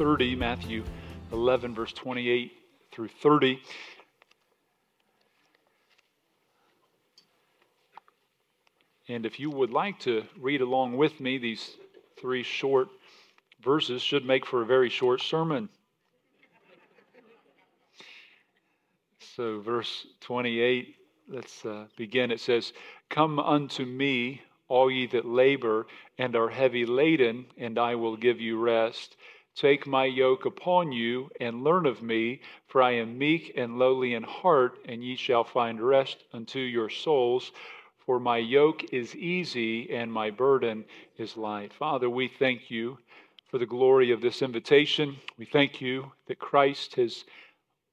30, Matthew 11, verse 28 through 30. And if you would like to read along with me, these three short verses should make for a very short sermon. So, verse 28, let's uh, begin. It says, Come unto me, all ye that labor and are heavy laden, and I will give you rest. Take my yoke upon you and learn of me, for I am meek and lowly in heart, and ye shall find rest unto your souls. For my yoke is easy and my burden is light. Father, we thank you for the glory of this invitation. We thank you that Christ has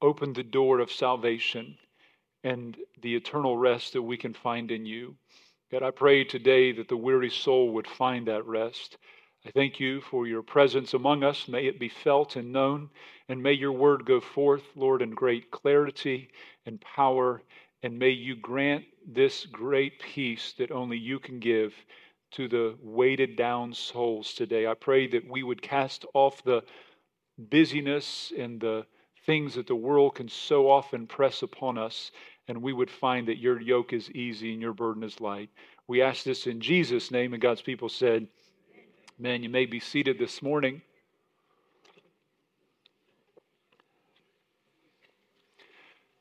opened the door of salvation and the eternal rest that we can find in you. God, I pray today that the weary soul would find that rest. I thank you for your presence among us. May it be felt and known, and may your word go forth, Lord, in great clarity and power, and may you grant this great peace that only you can give to the weighted down souls today. I pray that we would cast off the busyness and the things that the world can so often press upon us and we would find that your yoke is easy and your burden is light. We ask this in Jesus' name, and God's people said, Man, you may be seated this morning.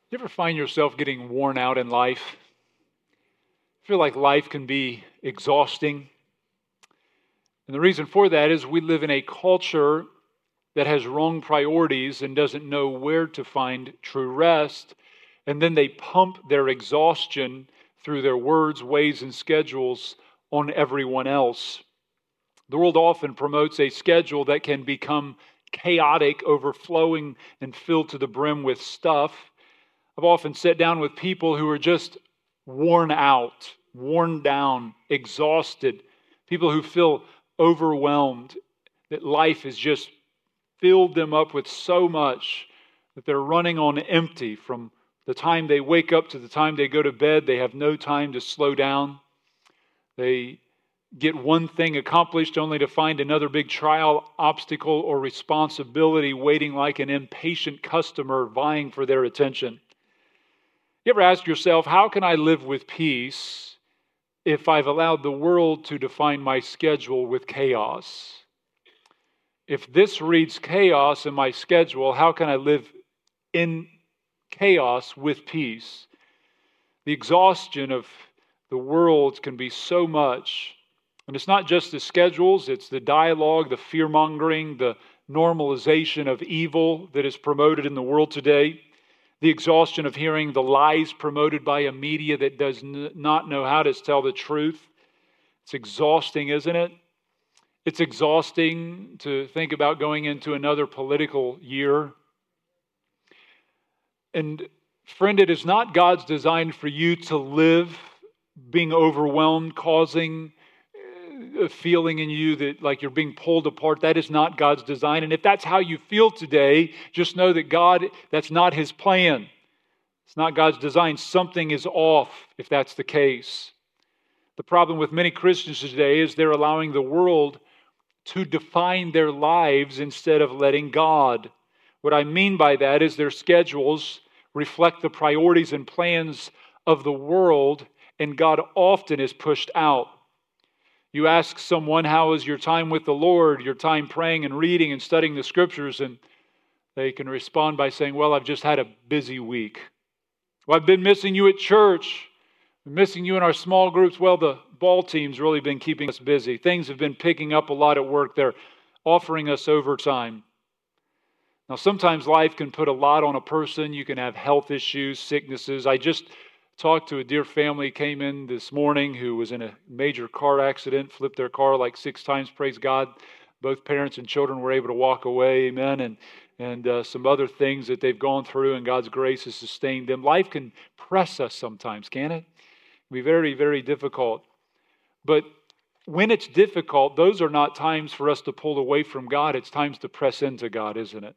You ever find yourself getting worn out in life? feel like life can be exhausting. And the reason for that is we live in a culture that has wrong priorities and doesn't know where to find true rest and then they pump their exhaustion through their words, ways, and schedules on everyone else. The world often promotes a schedule that can become chaotic, overflowing, and filled to the brim with stuff. I've often sat down with people who are just worn out, worn down, exhausted, people who feel overwhelmed, that life has just filled them up with so much that they're running on empty from the time they wake up to the time they go to bed, they have no time to slow down. They get one thing accomplished only to find another big trial, obstacle, or responsibility waiting like an impatient customer vying for their attention. You ever ask yourself, how can I live with peace if I've allowed the world to define my schedule with chaos? If this reads chaos in my schedule, how can I live in chaos with peace. The exhaustion of the world can be so much. And it's not just the schedules, it's the dialogue, the fear mongering, the normalization of evil that is promoted in the world today, the exhaustion of hearing the lies promoted by a media that does not know how to tell the truth. It's exhausting, isn't it? It's exhausting to think about going into another political year and friend, it is not God's design for you to live being overwhelmed, causing Uh, feeling in you that like you're being pulled apart. That is not God's design. And if that's how you feel today, just know that God, that's not His plan. It's not God's design. Something is off if that's the case. The problem with many Christians today is they're allowing the world to define their lives instead of letting God. What I mean by that is their schedules reflect the priorities and plans of the world, and God often is pushed out. You ask someone, How is your time with the Lord, your time praying and reading and studying the scriptures? And they can respond by saying, Well, I've just had a busy week. Well, I've been missing you at church, missing you in our small groups. Well, the ball team's really been keeping us busy. Things have been picking up a lot at work. They're offering us overtime. Now, sometimes life can put a lot on a person. You can have health issues, sicknesses. I just talked to a dear family came in this morning who was in a major car accident, flipped their car like six times. Praise God. Both parents and children were able to walk away. Amen. And and uh, some other things that they've gone through, and God's grace has sustained them. Life can press us sometimes, can it? it be very, very difficult. But when it's difficult, those are not times for us to pull away from God. It's times to press into God, isn't it?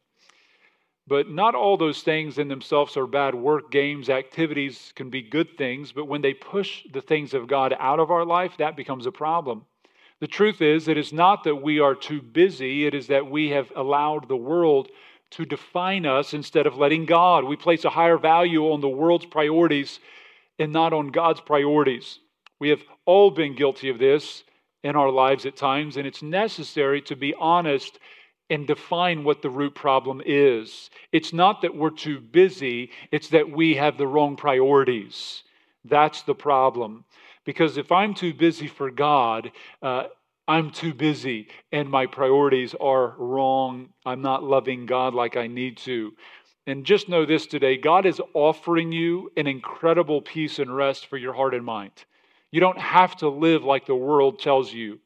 But not all those things in themselves are bad. Work, games, activities can be good things, but when they push the things of God out of our life, that becomes a problem. The truth is, it is not that we are too busy, it is that we have allowed the world to define us instead of letting God. We place a higher value on the world's priorities and not on God's priorities. We have all been guilty of this in our lives at times, and it's necessary to be honest and define what the root problem is. It's not that we're too busy, it's that we have the wrong priorities. That's the problem. Because if I'm too busy for God, uh, I'm too busy and my priorities are wrong. I'm not loving God like I need to. And just know this today God is offering you an incredible peace and rest for your heart and mind. You don't have to live like the world tells you.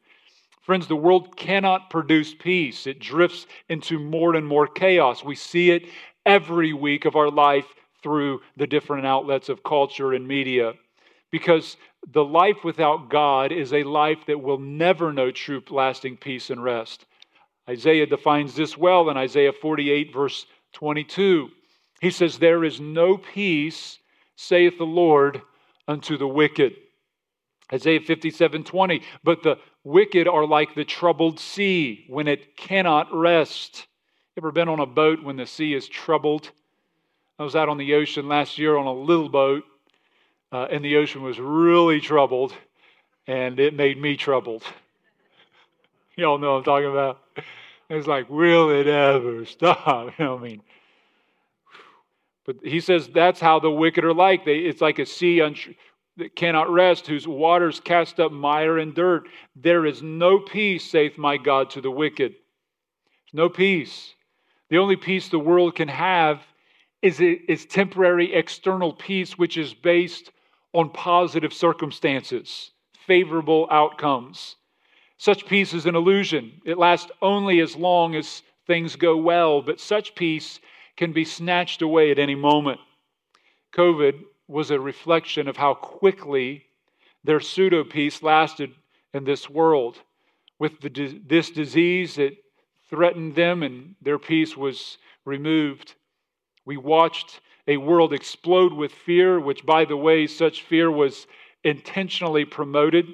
Friends, the world cannot produce peace. It drifts into more and more chaos. We see it every week of our life through the different outlets of culture and media. Because the life without God is a life that will never know true, lasting peace and rest. Isaiah defines this well in Isaiah 48, verse 22. He says, There is no peace, saith the Lord, unto the wicked. Isaiah 57 20. But the wicked are like the troubled sea when it cannot rest. Ever been on a boat when the sea is troubled? I was out on the ocean last year on a little boat, uh, and the ocean was really troubled, and it made me troubled. Y'all know what I'm talking about. It's like, will it ever stop? You know what I mean? But he says that's how the wicked are like. They, it's like a sea that cannot rest, whose waters cast up mire and dirt. There is no peace, saith my God, to the wicked. No peace. The only peace the world can have is, is temporary external peace, which is based on positive circumstances, favorable outcomes. Such peace is an illusion. It lasts only as long as things go well, but such peace can be snatched away at any moment. COVID was a reflection of how quickly their pseudo peace lasted in this world. With the, this disease, it threatened them and their peace was removed. We watched a world explode with fear, which, by the way, such fear was intentionally promoted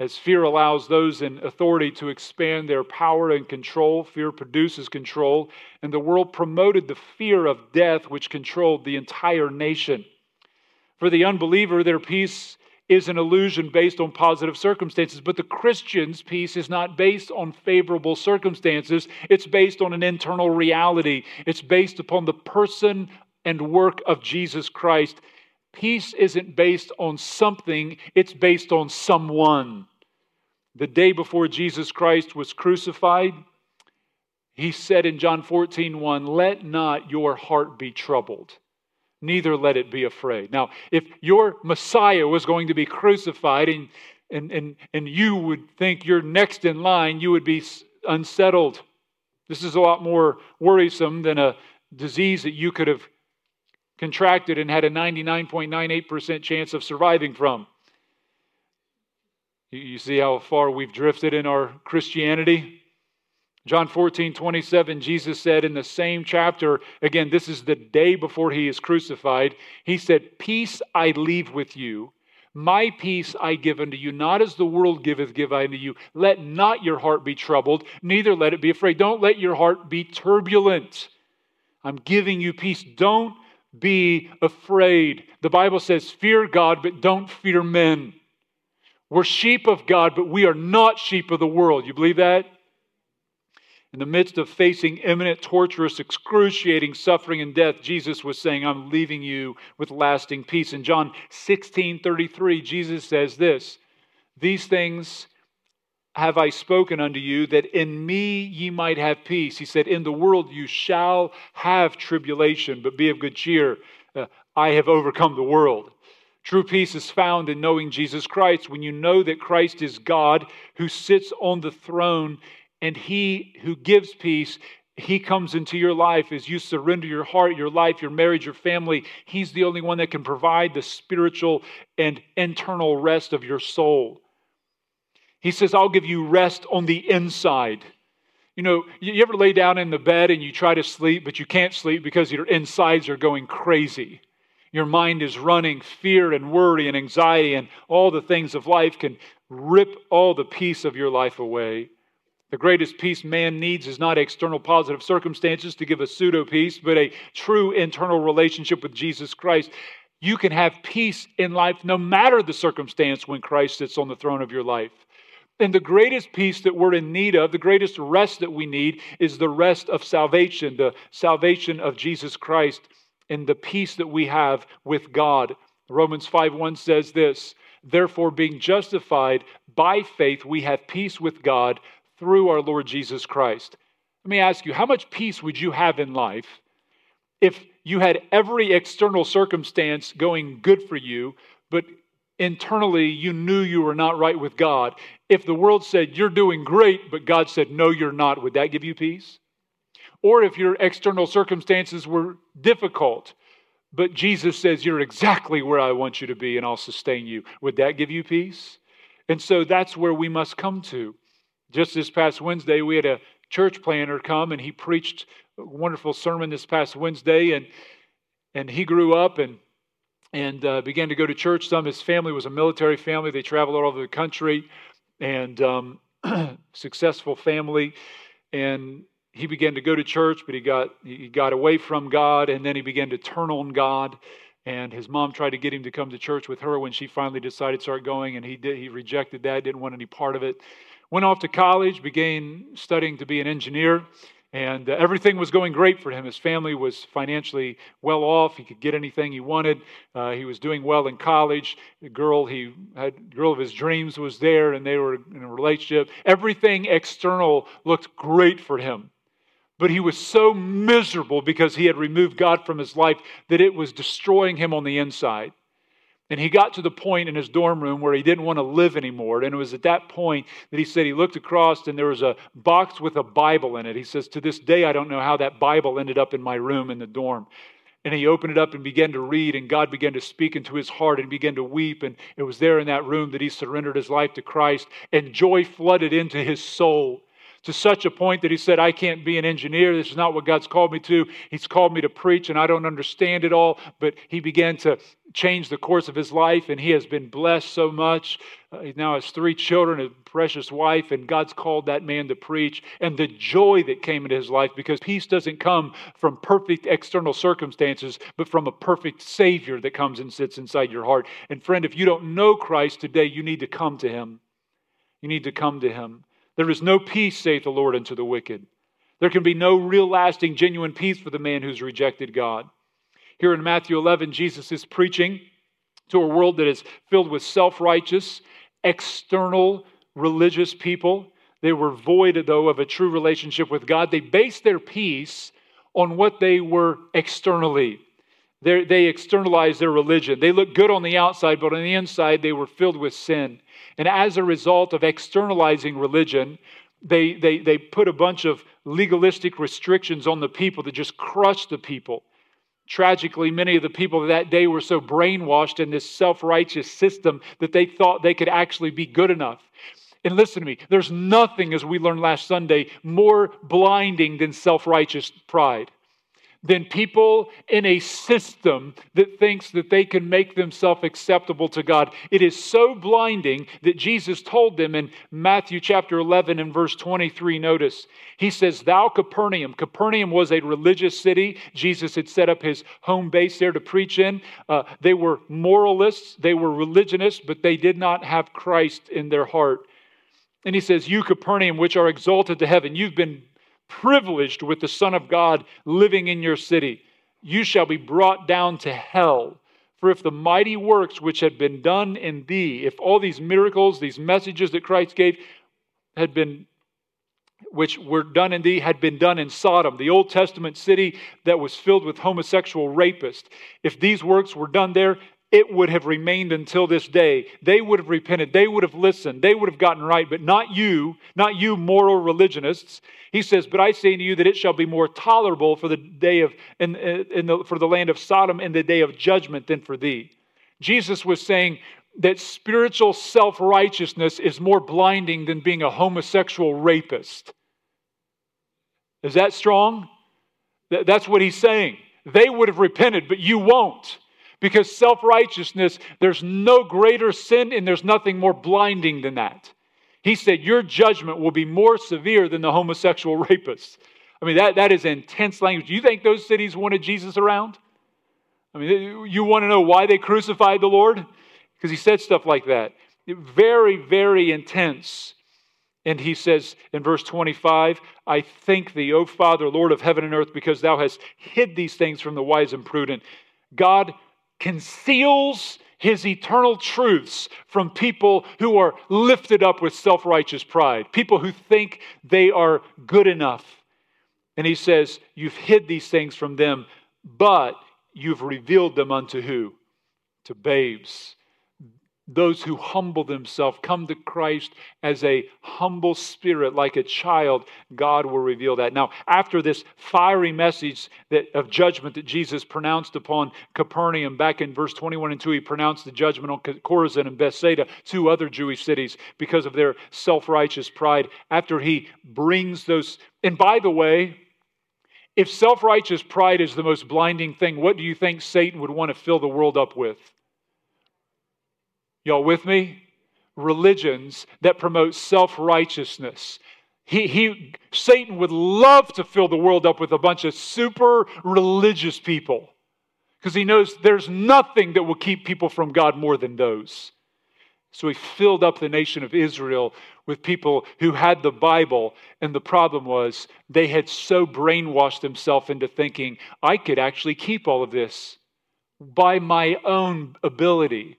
as fear allows those in authority to expand their power and control, fear produces control, and the world promoted the fear of death, which controlled the entire nation. For the unbeliever, their peace is an illusion based on positive circumstances, but the Christian's peace is not based on favorable circumstances. It's based on an internal reality, it's based upon the person and work of Jesus Christ Peace isn't based on something, it's based on someone. The day before Jesus Christ was crucified, he said in John 14, 1, Let not your heart be troubled, neither let it be afraid. Now, if your Messiah was going to be crucified and, and, and, and you would think you're next in line, you would be unsettled. This is a lot more worrisome than a disease that you could have contracted and had a 99.98% chance of surviving from. You see how far we've drifted in our Christianity? John 14, 27, Jesus said in the same chapter, again, this is the day before he is crucified. He said, Peace I leave with you. My peace I give unto you, not as the world giveth, give I unto you. Let not your heart be troubled, neither let it be afraid. Don't let your heart be turbulent. I'm giving you peace. Don't be afraid. The Bible says, Fear God, but don't fear men. We're sheep of God, but we are not sheep of the world. You believe that? In the midst of facing imminent, torturous, excruciating suffering and death, Jesus was saying, I'm leaving you with lasting peace. In John 16 33, Jesus says this These things have I spoken unto you, that in me ye might have peace. He said, In the world you shall have tribulation, but be of good cheer. Uh, I have overcome the world. True peace is found in knowing Jesus Christ. When you know that Christ is God who sits on the throne and he who gives peace, he comes into your life as you surrender your heart, your life, your marriage, your family. He's the only one that can provide the spiritual and internal rest of your soul. He says, I'll give you rest on the inside. You know, you ever lay down in the bed and you try to sleep, but you can't sleep because your insides are going crazy. Your mind is running, fear and worry and anxiety and all the things of life can rip all the peace of your life away. The greatest peace man needs is not external positive circumstances to give a pseudo peace, but a true internal relationship with Jesus Christ. You can have peace in life no matter the circumstance when Christ sits on the throne of your life. And the greatest peace that we're in need of, the greatest rest that we need, is the rest of salvation, the salvation of Jesus Christ, and the peace that we have with God. Romans 5 1 says this Therefore, being justified by faith, we have peace with God through our Lord Jesus Christ. Let me ask you, how much peace would you have in life if you had every external circumstance going good for you, but internally you knew you were not right with God? If the world said, You're doing great, but God said, No, you're not, would that give you peace? Or if your external circumstances were difficult, but Jesus says, You're exactly where I want you to be and I'll sustain you, would that give you peace? And so that's where we must come to. Just this past Wednesday, we had a church planner come and he preached a wonderful sermon this past Wednesday. And, and he grew up and, and uh, began to go to church. Some his family was a military family, they traveled all over the country and um, successful family. And he began to go to church, but he got, he got away from God and then he began to turn on God. And his mom tried to get him to come to church with her when she finally decided to start going, and he did. He rejected that, didn't want any part of it. Went off to college, began studying to be an engineer, and uh, everything was going great for him. His family was financially well off. He could get anything he wanted. Uh, he was doing well in college. The girl he had, girl of his dreams, was there, and they were in a relationship. Everything external looked great for him. But he was so miserable because he had removed God from his life that it was destroying him on the inside. And he got to the point in his dorm room where he didn't want to live anymore. And it was at that point that he said he looked across and there was a box with a Bible in it. He says, To this day, I don't know how that Bible ended up in my room in the dorm. And he opened it up and began to read, and God began to speak into his heart and began to weep. And it was there in that room that he surrendered his life to Christ, and joy flooded into his soul to such a point that he said, I can't be an engineer. This is not what God's called me to. He's called me to preach, and I don't understand it all. But he began to change the course of his life, and he has been blessed so much. Uh, he now has three children, a precious wife, and God's called that man to preach. And the joy that came into his life, because peace doesn't come from perfect external circumstances, but from a perfect Savior that comes and sits inside your heart. And friend, if you don't know Christ today, you need to come to him. You need to come to him. There is no peace, saith the Lord, unto the wicked. There can be no real, lasting, genuine peace for the man who's rejected God. Here in Matthew 11, Jesus is preaching to a world that is filled with self righteous, external, religious people. They were void, though, of a true relationship with God. They based their peace on what they were externally. They're, they externalized their religion. They looked good on the outside, but on the inside, they were filled with sin. And as a result of externalizing religion, they, they, they put a bunch of legalistic restrictions on the people that just crushed the people. Tragically, many of the people of that day were so brainwashed in this self righteous system that they thought they could actually be good enough. And listen to me, there's nothing, as we learned last Sunday, more blinding than self righteous pride than people in a system that thinks that they can make themselves acceptable to God. It is so blinding that Jesus told them in Matthew chapter 11 and verse 23. Notice, he says, Thou Capernaum. Capernaum was a religious city. Jesus had set up his home base there to preach in. Uh, they were moralists, they were religionists, but they did not have Christ in their heart. And he says, You, Capernaum, which are exalted to heaven, you've been privileged with the Son of God living in your city. You shall be brought down to hell. For if the mighty works which had been done in thee, if all these miracles, these messages that Christ gave had been which were done in thee had been done in Sodom, the Old Testament city that was filled with homosexual rapists. If these works were done there, it would have remained until this day. They would have repented. They would have listened. They would have gotten right, but not you, not you moral religionists. He says, But I say to you that it shall be more tolerable for the day of, in, in the, for the land of Sodom in the day of judgment than for thee. Jesus was saying that spiritual self righteousness is more blinding than being a homosexual rapist. Is that strong? That's what he's saying. They would have repented, but you won't Because self righteousness, there's no greater sin and there's nothing more blinding than that. He said, Your judgment will be more severe than the homosexual rapist. I mean, that, that is intense language. You think those cities wanted Jesus around? I mean, you want to know why they crucified the Lord? Because he said stuff like that. Very, very intense. And he says in verse 25, I thank thee, O Father, Lord of heaven and earth, because thou hast hid these things from the wise and prudent. God conceals his eternal truths from people who are lifted up with self righteous pride, people who think they are good enough. And he says, You've hid these things from them, but you've revealed them unto who? To babes those who humble themselves come to Christ as a humble spirit, like a child, God will reveal that. Now, after this fiery message that, of judgment that Jesus pronounced upon Capernaum, back in verse 21 and 2, he pronounced the judgment on Chorazin and Bethsaida, two other Jewish cities, because of their self righteous pride. After he brings those, and by the way, if self righteous pride is the most blinding thing, what do you think Satan would want to fill the world up with? Y'all with me? Religions that promote self righteousness. He, he, Satan would love to fill the world up with a bunch of super religious people because he knows there's nothing that will keep people from God more than those. So he filled up the nation of Israel with people who had the Bible, and the problem was they had so brainwashed themselves into thinking, I could actually keep all of this by my own ability.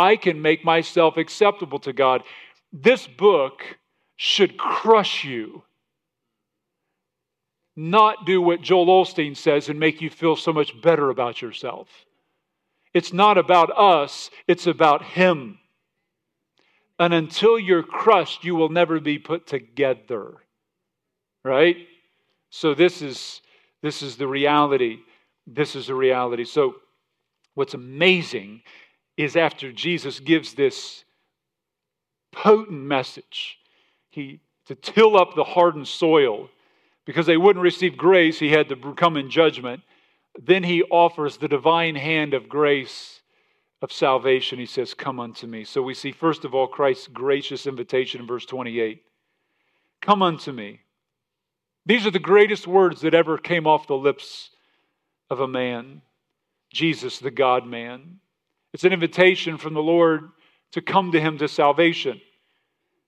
I can make myself acceptable to God. This book should crush you, not do what Joel Osteen says and make you feel so much better about yourself. It's not about us, it's about Him. And until you're crushed, you will never be put together. Right? So this is this is the reality. This is the reality. So what's amazing is after Jesus gives this potent message. He to till up the hardened soil because they wouldn't receive grace, he had to come in judgment. Then he offers the divine hand of grace of salvation. He says, Come unto me. So we see, first of all, Christ's gracious invitation in verse 28 Come unto me. These are the greatest words that ever came off the lips of a man, Jesus, the God man. It's an invitation from the Lord to come to Him to salvation.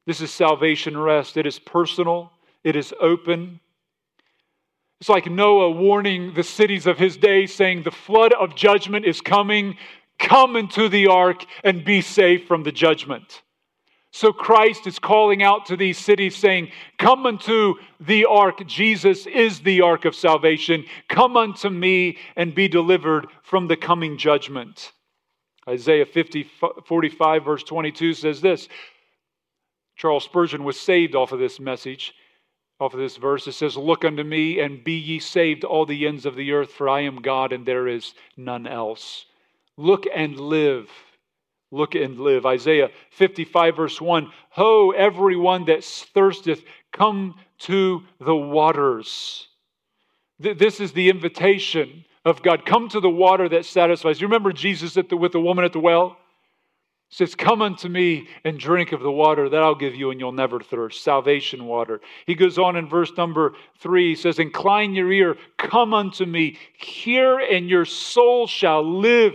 This is salvation rest. It is personal, it is open. It's like Noah warning the cities of his day, saying, The flood of judgment is coming. Come into the ark and be safe from the judgment. So Christ is calling out to these cities, saying, Come unto the ark. Jesus is the ark of salvation. Come unto me and be delivered from the coming judgment. Isaiah 50, 45, verse 22 says this. Charles Spurgeon was saved off of this message, off of this verse. It says, Look unto me and be ye saved, all the ends of the earth, for I am God and there is none else. Look and live. Look and live. Isaiah 55, verse 1 Ho, everyone that thirsteth, come to the waters. This is the invitation of God. Come to the water that satisfies. You remember Jesus the, with the woman at the well? He says, Come unto me and drink of the water that I'll give you, and you'll never thirst. Salvation water. He goes on in verse number three. He says, Incline your ear, come unto me, hear, and your soul shall live.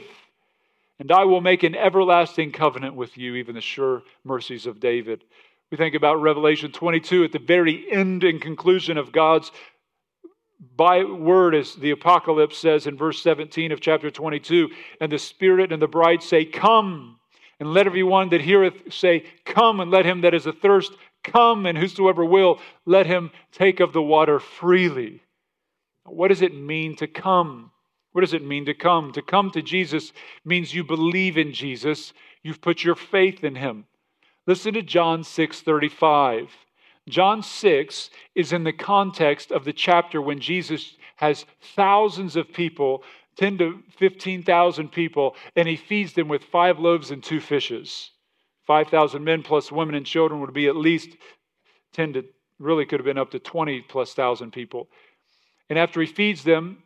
And I will make an everlasting covenant with you, even the sure mercies of David. We think about Revelation 22 at the very end and conclusion of God's by word, as the apocalypse says in verse 17 of chapter 22, and the Spirit and the bride say, Come, and let everyone that heareth say, Come, and let him that is athirst come, and whosoever will, let him take of the water freely. What does it mean to come? What does it mean to come? To come to Jesus means you believe in Jesus, you've put your faith in him. Listen to John 6 35. John 6 is in the context of the chapter when Jesus has thousands of people, 10 to 15,000 people, and he feeds them with five loaves and two fishes. 5,000 men plus women and children would be at least 10 to, really could have been up to 20 plus thousand people. And after he feeds them,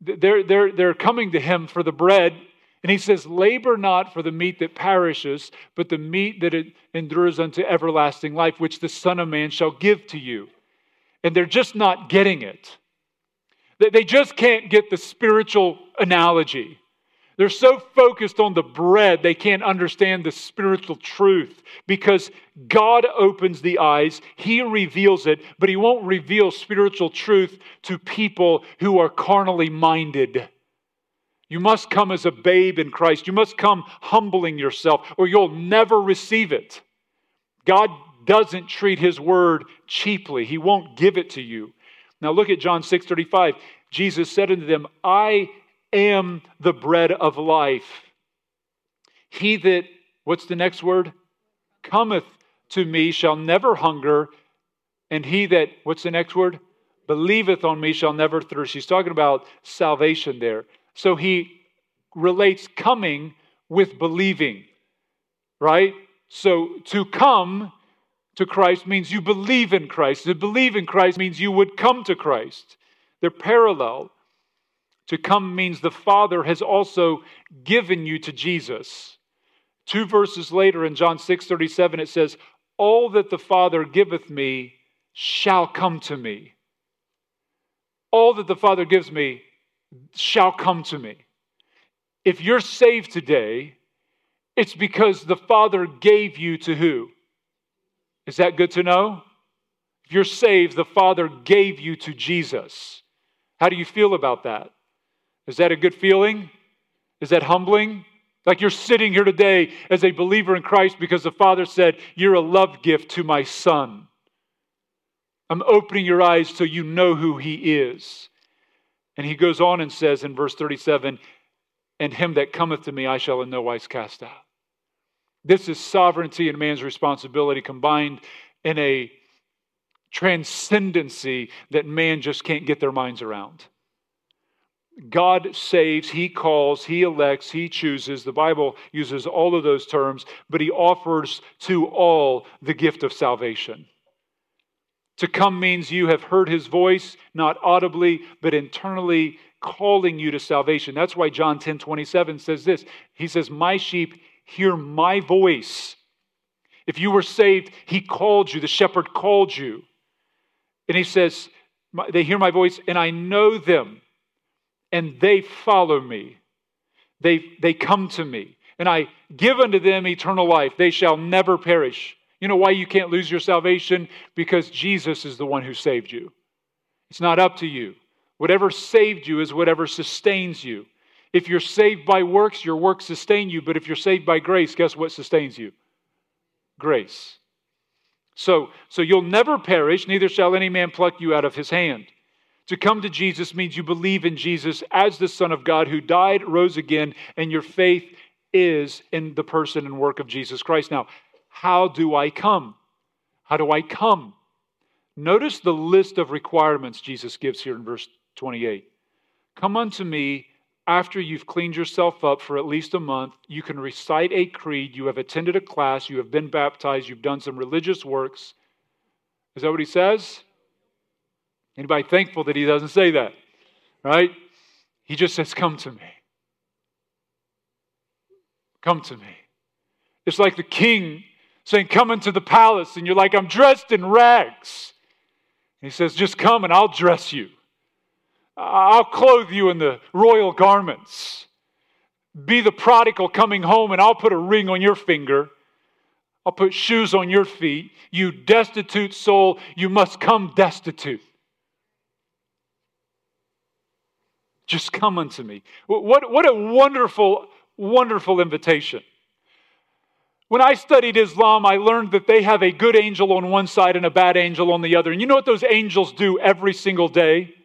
they're, they're, they're coming to him for the bread. And he says, Labor not for the meat that perishes, but the meat that endures unto everlasting life, which the Son of Man shall give to you. And they're just not getting it. They just can't get the spiritual analogy. They're so focused on the bread, they can't understand the spiritual truth because God opens the eyes, He reveals it, but He won't reveal spiritual truth to people who are carnally minded. You must come as a babe in Christ. You must come humbling yourself, or you'll never receive it. God doesn't treat His word cheaply, He won't give it to you. Now look at John 6 35. Jesus said unto them, I am the bread of life. He that, what's the next word? Cometh to me shall never hunger, and he that, what's the next word? Believeth on me shall never thirst. He's talking about salvation there. So he relates coming with believing, right? So to come to Christ means you believe in Christ. To believe in Christ means you would come to Christ. They're parallel. To come means the Father has also given you to Jesus. Two verses later in John 6 37, it says, All that the Father giveth me shall come to me. All that the Father gives me shall come to me. If you're saved today, it's because the Father gave you to who? Is that good to know? If you're saved, the Father gave you to Jesus. How do you feel about that? Is that a good feeling? Is that humbling? Like you're sitting here today as a believer in Christ because the Father said, You're a love gift to my Son. I'm opening your eyes so you know who He is. And He goes on and says in verse 37 And him that cometh to me I shall in no wise cast out. This is sovereignty and man's responsibility combined in a transcendency that man just can't get their minds around. God saves, He calls, He elects, He chooses. The Bible uses all of those terms, but He offers to all the gift of salvation. To come means you have heard His voice, not audibly, but internally calling you to salvation. That's why John 10 27 says this He says, My sheep hear my voice. If you were saved, He called you, the shepherd called you. And He says, They hear my voice, and I know them and they follow me. They, they come to me, and I give unto them eternal life. They shall never perish. You know why you can't lose your salvation? Because Jesus is the one who saved you. It's not up to you. Whatever saved you is whatever sustains you. If you're saved by works, your works sustain you. But if you're saved by grace, guess what sustains you? Grace. So, so you'll never perish, neither shall any man pluck you out of his hand. To come to Jesus means you believe in Jesus as the Son of God who died, rose again, and your faith is in the person and work of Jesus Christ. Now, how do I come? How do I come? Notice the list of requirements Jesus gives here in verse 28. Come unto me after you've cleaned yourself up for at least a month. You can recite a creed. You have attended a class. You have been baptized. You've done some religious works. Is that what he says? Anybody thankful that he doesn't say that? Right? He just says, Come to me. Come to me. It's like the king saying, Come into the palace. And you're like, I'm dressed in rags. And he says, Just come and I'll dress you. I'll clothe you in the royal garments. Be the prodigal coming home, and I'll put a ring on your finger. I'll put shoes on your feet. You destitute soul, you must come destitute. Just come unto me. What, what a wonderful, wonderful invitation. When I studied Islam, I learned that they have a good angel on one side and a bad angel on the other. And you know what those angels do every single day?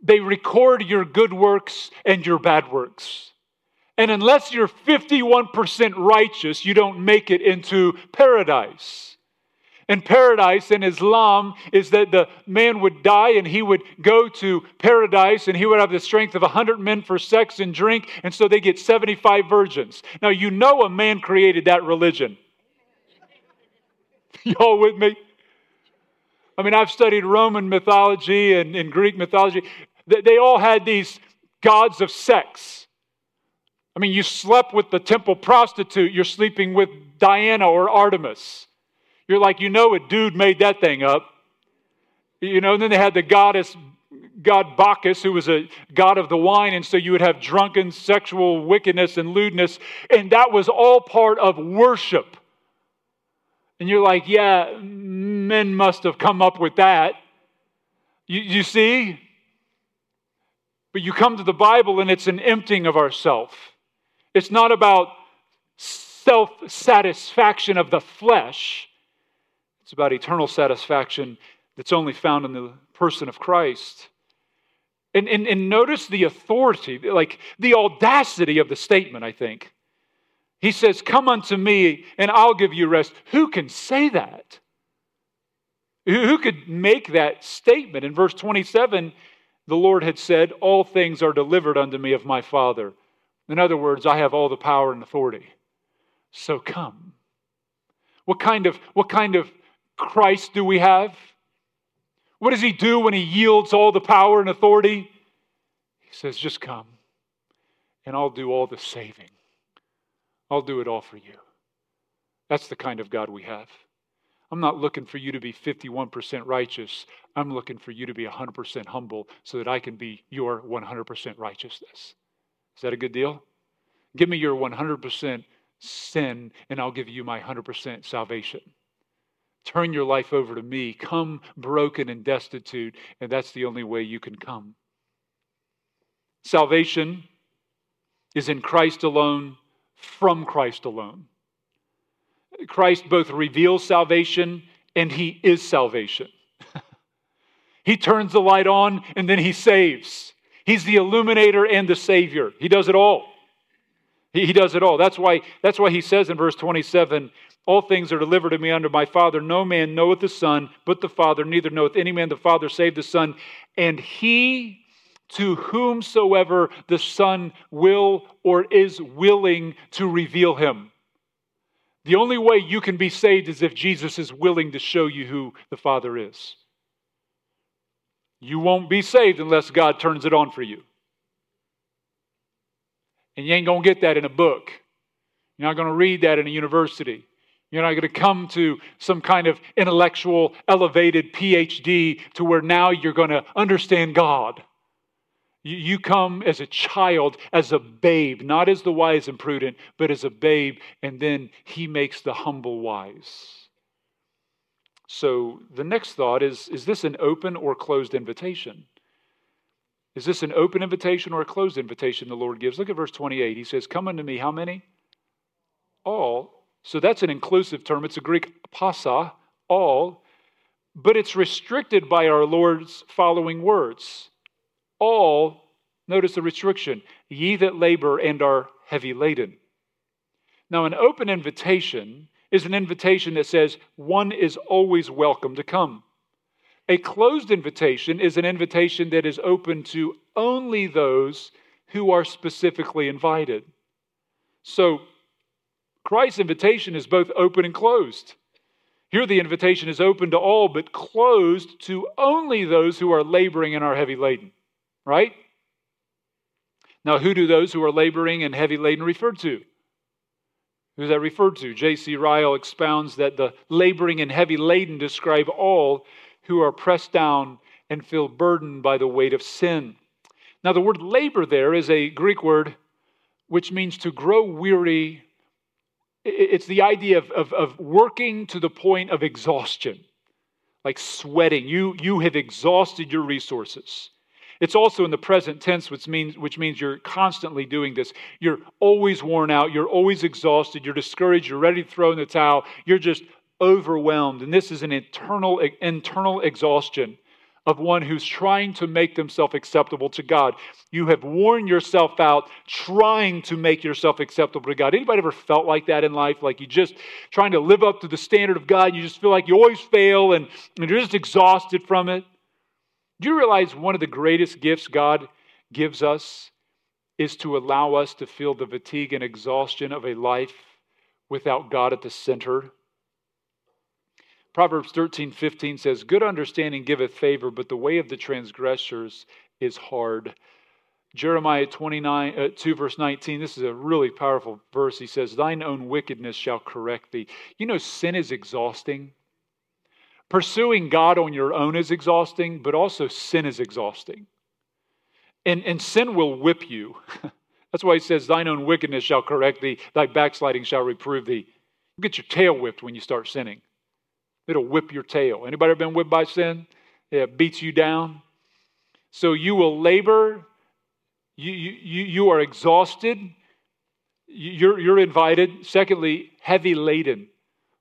They record your good works and your bad works. And unless you're 51% righteous, you don't make it into paradise. And paradise in Islam is that the man would die and he would go to paradise and he would have the strength of 100 men for sex and drink, and so they get 75 virgins. Now, you know a man created that religion. Y'all with me? I mean, I've studied Roman mythology and, and Greek mythology. They, they all had these gods of sex. I mean, you slept with the temple prostitute, you're sleeping with Diana or Artemis. You're like, you know, a dude made that thing up. You know, and then they had the goddess, God Bacchus, who was a god of the wine, and so you would have drunken sexual wickedness and lewdness, and that was all part of worship. And you're like, yeah, men must have come up with that. You, you see? But you come to the Bible and it's an emptying of ourself. It's not about self satisfaction of the flesh, it's about eternal satisfaction that's only found in the person of Christ. And, and, and notice the authority, like the audacity of the statement, I think. He says, Come unto me and I'll give you rest. Who can say that? Who could make that statement? In verse 27, the Lord had said, All things are delivered unto me of my Father. In other words, I have all the power and authority. So come. What kind of, what kind of Christ do we have? What does he do when he yields all the power and authority? He says, Just come, and I'll do all the saving. I'll do it all for you. That's the kind of God we have. I'm not looking for you to be 51% righteous. I'm looking for you to be 100% humble so that I can be your 100% righteousness. Is that a good deal? Give me your 100% sin, and I'll give you my 100% salvation. Turn your life over to me. Come broken and destitute, and that's the only way you can come. Salvation is in Christ alone, from Christ alone. Christ both reveals salvation and he is salvation. he turns the light on and then he saves. He's the illuminator and the savior. He does it all. He, he does it all. That's why, that's why he says in verse 27 All things are delivered to me under my Father. No man knoweth the Son but the Father, neither knoweth any man the Father save the Son. And he to whomsoever the Son will or is willing to reveal him. The only way you can be saved is if Jesus is willing to show you who the Father is. You won't be saved unless God turns it on for you. And you ain't going to get that in a book. You're not going to read that in a university. You're not going to come to some kind of intellectual, elevated PhD to where now you're going to understand God. You come as a child, as a babe, not as the wise and prudent, but as a babe, and then he makes the humble wise. So the next thought is is this an open or closed invitation? Is this an open invitation or a closed invitation the Lord gives? Look at verse 28. He says, Come unto me, how many? All. So that's an inclusive term. It's a Greek pasa, all, but it's restricted by our Lord's following words all, notice the restriction, ye that labor and are heavy laden. Now, an open invitation is an invitation that says one is always welcome to come. A closed invitation is an invitation that is open to only those who are specifically invited. So, Christ's invitation is both open and closed. Here, the invitation is open to all, but closed to only those who are laboring and are heavy laden right? Now, who do those who are laboring and heavy laden refer to? Who's that referred to? J.C. Ryle expounds that the laboring and heavy laden describe all who are pressed down and feel burdened by the weight of sin. Now, the word labor there is a Greek word which means to grow weary. It's the idea of, of, of working to the point of exhaustion, like sweating. You, you have exhausted your resources. It's also in the present tense, which means, which means you're constantly doing this. You're always worn out. You're always exhausted. You're discouraged. You're ready to throw in the towel. You're just overwhelmed. And this is an internal, internal exhaustion of one who's trying to make themselves acceptable to God. You have worn yourself out trying to make yourself acceptable to God. Anybody ever felt like that in life? Like you just trying to live up to the standard of God, you just feel like you always fail and, and you're just exhausted from it? Do you realize one of the greatest gifts God gives us is to allow us to feel the fatigue and exhaustion of a life without God at the center? Proverbs 13, 15 says, Good understanding giveth favor, but the way of the transgressors is hard. Jeremiah 29, uh, 2, verse 19, this is a really powerful verse. He says, Thine own wickedness shall correct thee. You know, sin is exhausting. Pursuing God on your own is exhausting, but also sin is exhausting. And, and sin will whip you. That's why he says, Thine own wickedness shall correct thee, thy backsliding shall reprove thee. You get your tail whipped when you start sinning. It'll whip your tail. Anybody ever been whipped by sin? It beats you down. So you will labor you, you, you are exhausted. You're, you're invited. Secondly, heavy laden.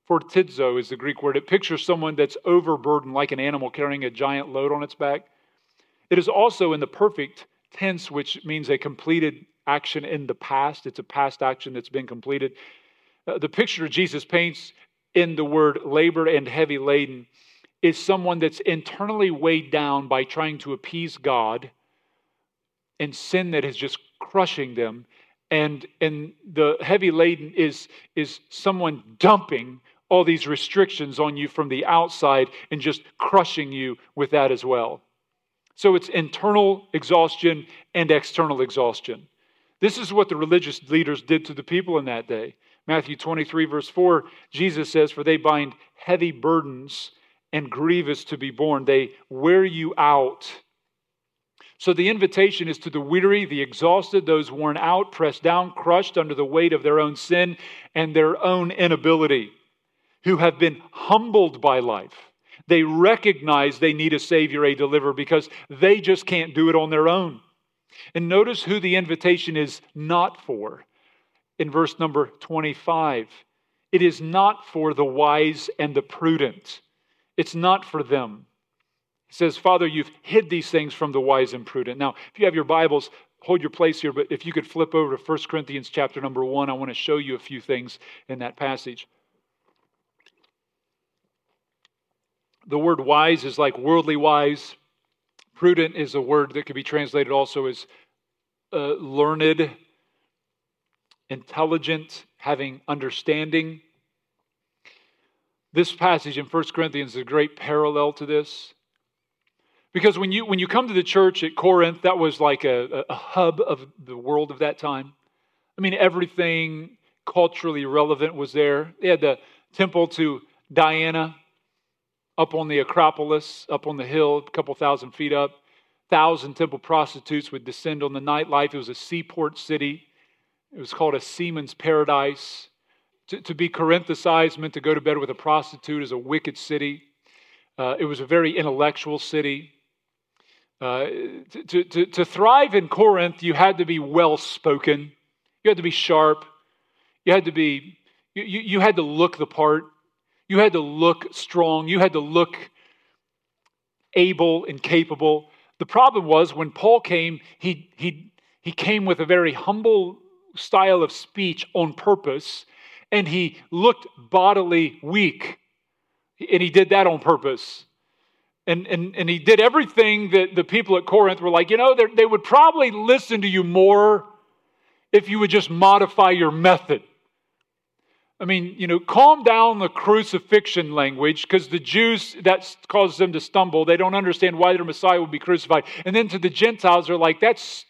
Fortizo is the Greek word. It pictures someone that's overburdened, like an animal carrying a giant load on its back. It is also in the perfect tense, which means a completed action in the past. It's a past action that's been completed. Uh, the picture Jesus paints in the word labor and heavy laden is someone that's internally weighed down by trying to appease God and sin that is just crushing them. And, and the heavy laden is, is someone dumping all these restrictions on you from the outside and just crushing you with that as well. So it's internal exhaustion and external exhaustion. This is what the religious leaders did to the people in that day. Matthew 23, verse 4, Jesus says, For they bind heavy burdens and grievous to be borne. They wear you out so the invitation is to the weary, the exhausted, those worn out, pressed down, crushed under the weight of their own sin and their own inability, who have been humbled by life. They recognize they need a Savior, a deliverer, because they just can't do it on their own. And notice who the invitation is not for. In verse number 25, it is not for the wise and the prudent. It's not for them. He says, Father, you've hid these things from the wise and prudent. Now, if you have your Bibles, hold your place here, but if you could flip over to 1 Corinthians chapter number 1, I want to show you a few things in that passage. The word wise is like worldly wise. Prudent is a word that could be translated also as uh, learned, intelligent, having understanding. This passage in 1 Corinthians is a great parallel to this. Because when you, when you come to the church at Corinth, that was like a, a hub of the world of that time. I mean, everything culturally relevant was there. They had the temple to Diana up on the Acropolis, up on the hill, a couple thousand feet up. Thousand temple prostitutes would descend on the nightlife. It was a seaport city. It was called a seaman's paradise. To, to be Corinthicized meant to go to bed with a prostitute is a wicked city. Uh, it was a very intellectual city. Uh, to, to, to thrive in Corinth, you had to be well spoken, you had to be sharp, you had to be, you, you had to look the part, you had to look strong, you had to look able and capable. The problem was when Paul came, he, he, he came with a very humble style of speech on purpose, and he looked bodily weak. And he did that on purpose. And, and, and he did everything that the people at Corinth were like, you know, they would probably listen to you more if you would just modify your method. I mean, you know, calm down the crucifixion language because the Jews, that causes them to stumble. They don't understand why their Messiah would be crucified. And then to the Gentiles, they're like, that's,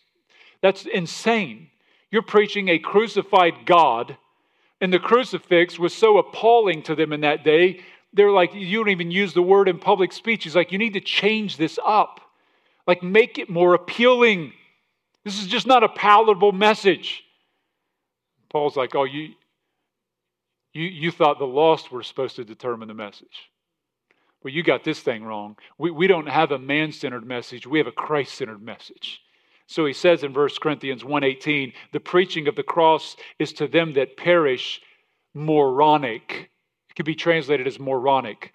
that's insane. You're preaching a crucified God. And the crucifix was so appalling to them in that day they're like, you don't even use the word in public speech. He's like, you need to change this up. Like, make it more appealing. This is just not a palatable message. Paul's like, oh, you, you, you thought the lost were supposed to determine the message. Well, you got this thing wrong. We, we don't have a man centered message, we have a Christ centered message. So he says in 1 Corinthians 1:18, the preaching of the cross is to them that perish moronic It could be translated as moronic.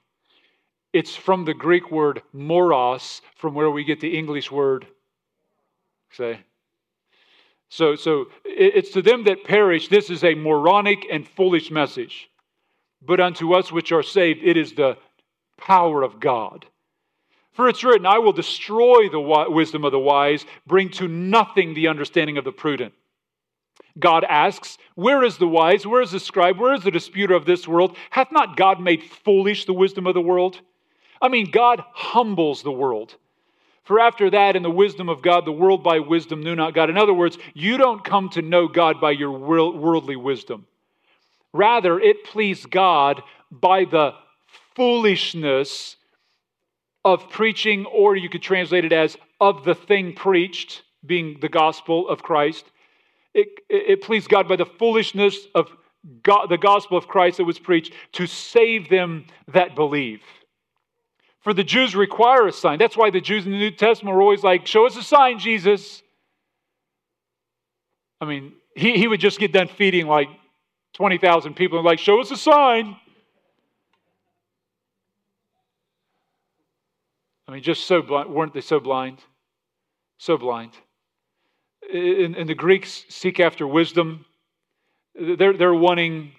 It's from the Greek word moros, from where we get the English word, say. So, so it's to them that perish, this is a moronic and foolish message. But unto us which are saved, it is the power of God. For it's written, I will destroy the wisdom of the wise, bring to nothing the understanding of the prudent. God asks, Where is the wise? Where is the scribe? Where is the disputer of this world? Hath not God made foolish the wisdom of the world? I mean, God humbles the world. For after that, in the wisdom of God, the world by wisdom knew not God. In other words, you don't come to know God by your worldly wisdom. Rather, it pleased God by the foolishness of preaching, or you could translate it as of the thing preached, being the gospel of Christ. It, it pleased God by the foolishness of God, the gospel of Christ that was preached to save them that believe. For the Jews require a sign. That's why the Jews in the New Testament were always like, Show us a sign, Jesus. I mean, he, he would just get done feeding like 20,000 people and like, Show us a sign. I mean, just so blind. Weren't they so blind? So blind. And, and the Greeks seek after wisdom. They're, they're wanting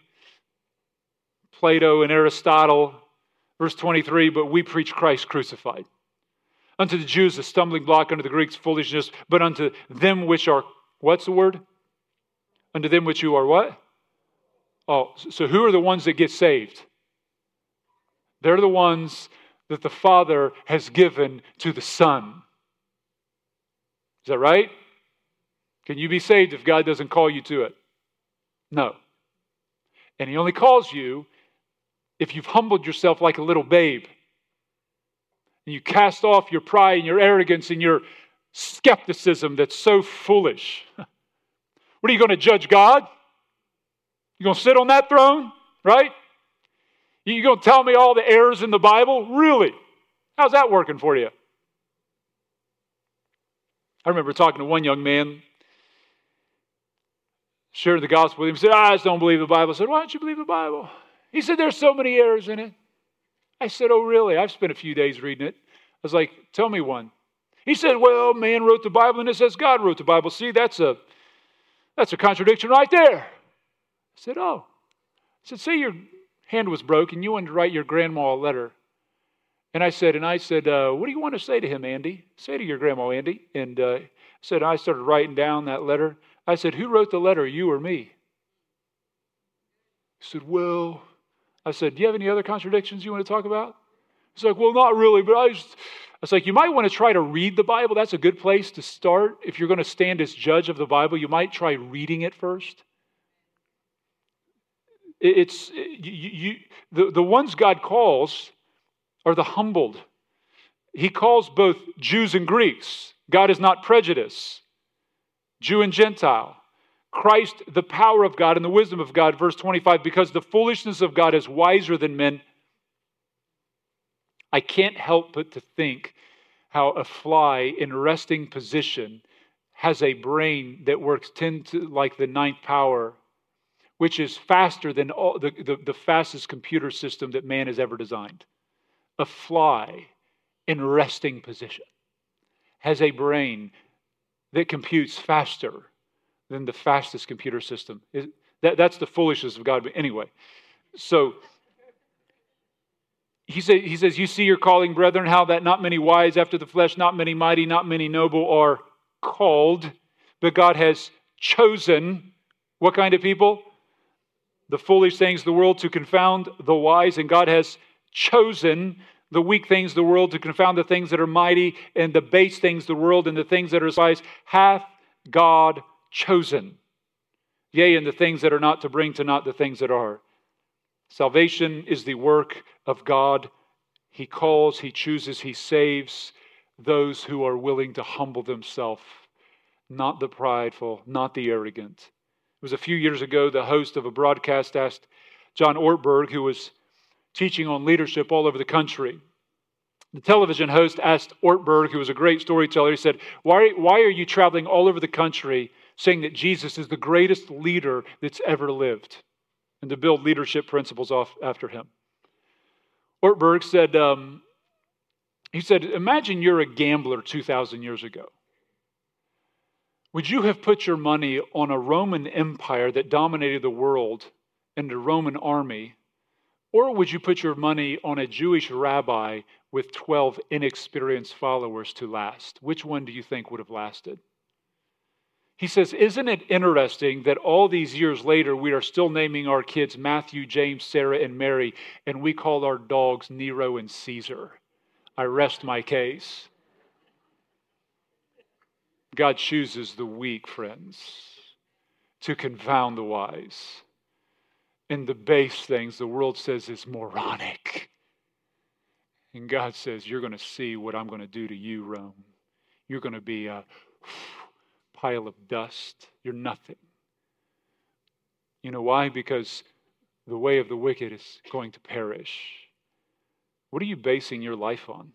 Plato and Aristotle Verse 23 But we preach Christ crucified. Unto the Jews, a stumbling block, unto the Greeks, foolishness, but unto them which are, what's the word? Unto them which you are what? Oh, so who are the ones that get saved? They're the ones that the Father has given to the Son. Is that right? Can you be saved if God doesn't call you to it? No. And He only calls you if you've humbled yourself like a little babe and you cast off your pride and your arrogance and your skepticism that's so foolish. What are you going to judge God? You going to sit on that throne, right? You going to tell me all the errors in the Bible? Really? How's that working for you? I remember talking to one young man, sharing the gospel with him. He said, I just don't believe the Bible. I said, Why don't you believe the Bible? He said, There's so many errors in it. I said, Oh, really? I've spent a few days reading it. I was like, Tell me one. He said, Well, man wrote the Bible and it says God wrote the Bible. See, that's a that's a contradiction right there. I said, Oh. I said, Say your hand was broken, you wanted to write your grandma a letter. And I said, and I said, uh, what do you want to say to him, Andy? Say to your grandma, Andy. And uh, said, I started writing down that letter. I said, who wrote the letter, you or me? He said, well, I said, Do you have any other contradictions you want to talk about? He's like, Well, not really, but I just. I was like, You might want to try to read the Bible. That's a good place to start. If you're going to stand as judge of the Bible, you might try reading it first. It's you, you, the, the ones God calls are the humbled. He calls both Jews and Greeks. God is not prejudice, Jew and Gentile. Christ, the power of God and the wisdom of God. Verse 25, because the foolishness of God is wiser than men. I can't help but to think how a fly in resting position has a brain that works 10 to like the ninth power, which is faster than all, the, the, the fastest computer system that man has ever designed. A fly in resting position has a brain that computes faster than the fastest computer system. It, that, that's the foolishness of God. But anyway, so he, say, he says, You see your calling, brethren, how that not many wise after the flesh, not many mighty, not many noble are called, but God has chosen what kind of people? The foolish things of the world to confound the wise, and God has chosen the weak things of the world to confound the things that are mighty, and the base things of the world and the things that are wise, hath God chosen. Yea, and the things that are not to bring to naught the things that are. Salvation is the work of God. He calls, He chooses, He saves those who are willing to humble themselves, not the prideful, not the arrogant. Was a few years ago, the host of a broadcast asked John Ortberg, who was teaching on leadership all over the country. The television host asked Ortberg, who was a great storyteller, he said, Why, why are you traveling all over the country saying that Jesus is the greatest leader that's ever lived and to build leadership principles off after him. Ortberg said, um, he said, Imagine you're a gambler 2,000 years ago. Would you have put your money on a Roman empire that dominated the world and a Roman army? Or would you put your money on a Jewish rabbi with 12 inexperienced followers to last? Which one do you think would have lasted? He says, Isn't it interesting that all these years later we are still naming our kids Matthew, James, Sarah, and Mary, and we call our dogs Nero and Caesar? I rest my case. God chooses the weak, friends, to confound the wise. And the base things the world says is moronic. And God says, You're going to see what I'm going to do to you, Rome. You're going to be a pile of dust. You're nothing. You know why? Because the way of the wicked is going to perish. What are you basing your life on?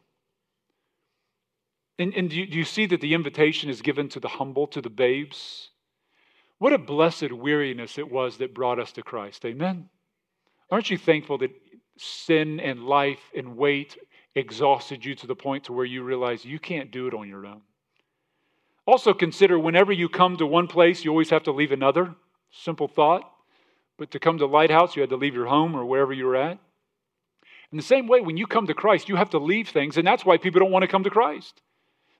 And, and do, you, do you see that the invitation is given to the humble, to the babes? What a blessed weariness it was that brought us to Christ. Amen. Aren't you thankful that sin and life and weight exhausted you to the point to where you realize you can't do it on your own? Also consider whenever you come to one place, you always have to leave another. Simple thought. But to come to Lighthouse, you had to leave your home or wherever you were at. In the same way, when you come to Christ, you have to leave things, and that's why people don't want to come to Christ.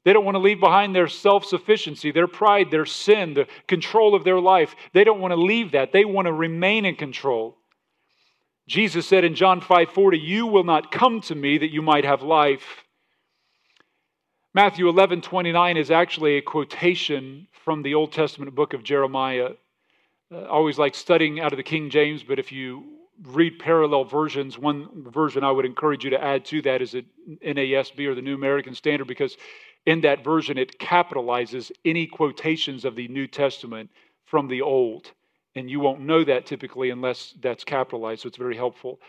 They don't want to leave behind their self sufficiency, their pride, their sin, the control of their life. They don't want to leave that. They want to remain in control. Jesus said in John 5:40, "You will not come to me that you might have life." Matthew 11:29 is actually a quotation from the Old Testament book of Jeremiah. Uh, always like studying out of the King James, but if you read parallel versions, one version I would encourage you to add to that is the NASB or the New American Standard, because in that version it capitalizes any quotations of the New Testament from the Old. And you won't know that typically unless that's capitalized, so it's very helpful.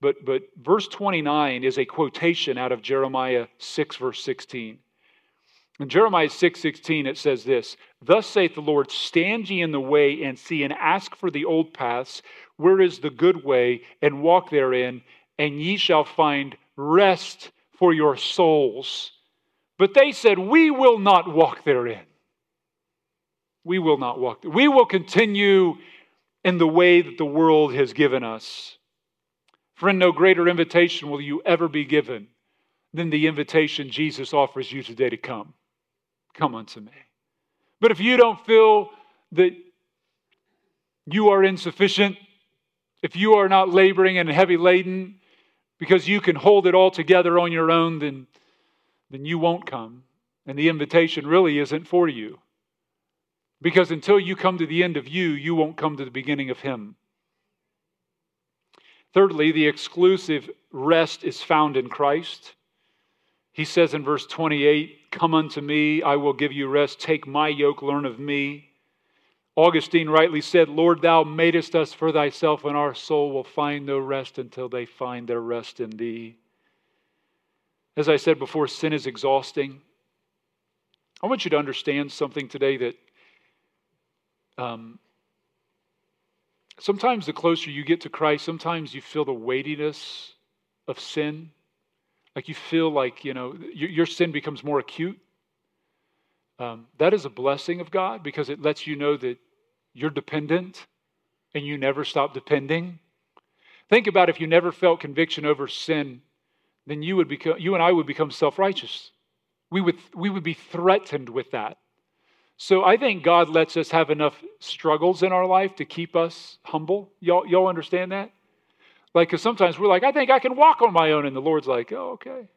But, but verse 29 is a quotation out of Jeremiah 6, verse 16. In Jeremiah 6 16, it says this Thus saith the Lord, Stand ye in the way and see, and ask for the old paths, where is the good way, and walk therein, and ye shall find rest for your souls. But they said, We will not walk therein. We will not walk. We will continue in the way that the world has given us. Friend, no greater invitation will you ever be given than the invitation Jesus offers you today to come. Come unto me. But if you don't feel that you are insufficient, if you are not laboring and heavy laden because you can hold it all together on your own, then, then you won't come. And the invitation really isn't for you. Because until you come to the end of you, you won't come to the beginning of Him. Thirdly, the exclusive rest is found in Christ. He says in verse 28 Come unto me, I will give you rest. Take my yoke, learn of me. Augustine rightly said, Lord, thou madest us for thyself, and our soul will find no rest until they find their rest in thee. As I said before, sin is exhausting. I want you to understand something today that um, sometimes the closer you get to Christ, sometimes you feel the weightiness of sin. Like you feel like, you know, your, your sin becomes more acute. Um, that is a blessing of God because it lets you know that you're dependent and you never stop depending. Think about if you never felt conviction over sin, then you would become you and I would become self-righteous. We would we would be threatened with that. So I think God lets us have enough struggles in our life to keep us humble. Y'all, y'all understand that? Like, because sometimes we're like, I think I can walk on my own. And the Lord's like, oh, okay.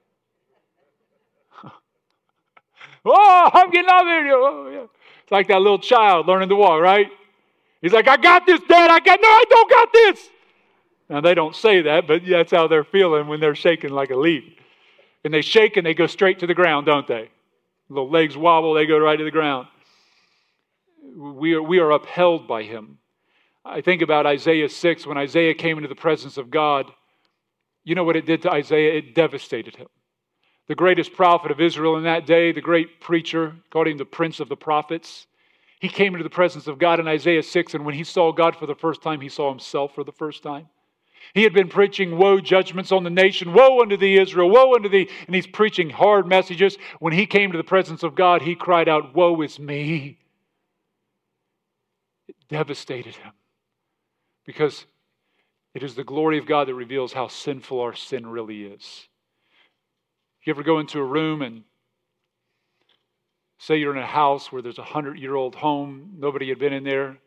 oh, I'm getting out there. Oh, yeah. It's like that little child learning to walk, right? He's like, I got this, Dad. I got, no, I don't got this. Now, they don't say that, but that's how they're feeling when they're shaking like a leaf. And they shake and they go straight to the ground, don't they? The legs wobble, they go right to the ground. We are, we are upheld by Him. I think about Isaiah 6 when Isaiah came into the presence of God. You know what it did to Isaiah? It devastated him. The greatest prophet of Israel in that day, the great preacher, called him the prince of the prophets. He came into the presence of God in Isaiah 6, and when he saw God for the first time, he saw himself for the first time. He had been preaching woe judgments on the nation, woe unto thee, Israel, woe unto thee. And he's preaching hard messages. When he came to the presence of God, he cried out, Woe is me. It devastated him because it is the glory of God that reveals how sinful our sin really is. You ever go into a room and say you're in a house where there's a hundred year old home, nobody had been in there.